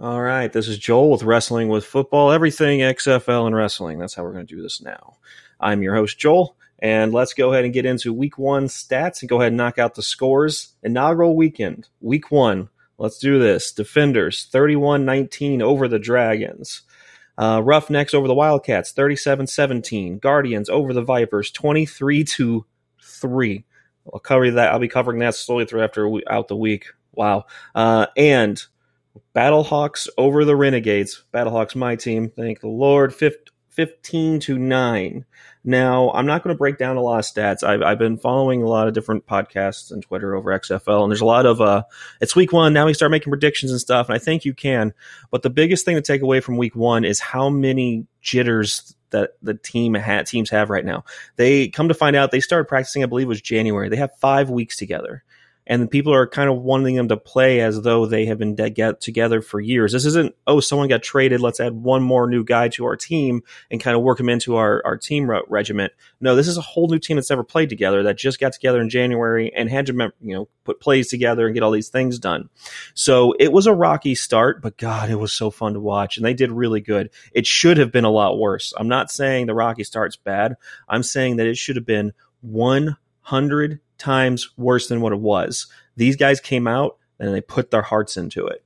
All right, this is Joel with Wrestling with Football, everything XFL and wrestling. That's how we're going to do this now. I'm your host, Joel, and let's go ahead and get into week one stats and go ahead and knock out the scores. Inaugural weekend, week one. Let's do this. Defenders, 31 19 over the Dragons. Uh, Roughnecks over the Wildcats, 37 17. Guardians over the Vipers, 23 to 3. I'll cover that. I'll be covering that slowly throughout the week. Wow. Uh, and Battlehawks over the Renegades. Battlehawks, my team. Thank the Lord. 15 to 9. Now, I'm not going to break down a lot of stats. I've, I've, been following a lot of different podcasts and Twitter over XFL, and there's a lot of, uh, it's week one. Now we start making predictions and stuff, and I think you can. But the biggest thing to take away from week one is how many jitters that the team ha- teams have right now. They come to find out they started practicing, I believe was January. They have five weeks together and people are kind of wanting them to play as though they have been de- get together for years. This isn't oh someone got traded, let's add one more new guy to our team and kind of work him into our our team re- regiment. No, this is a whole new team that's never played together that just got together in January and had to you know put plays together and get all these things done. So it was a rocky start, but God, it was so fun to watch, and they did really good. It should have been a lot worse. I'm not saying the rocky start's bad. I'm saying that it should have been one hundred times worse than what it was. These guys came out and they put their hearts into it.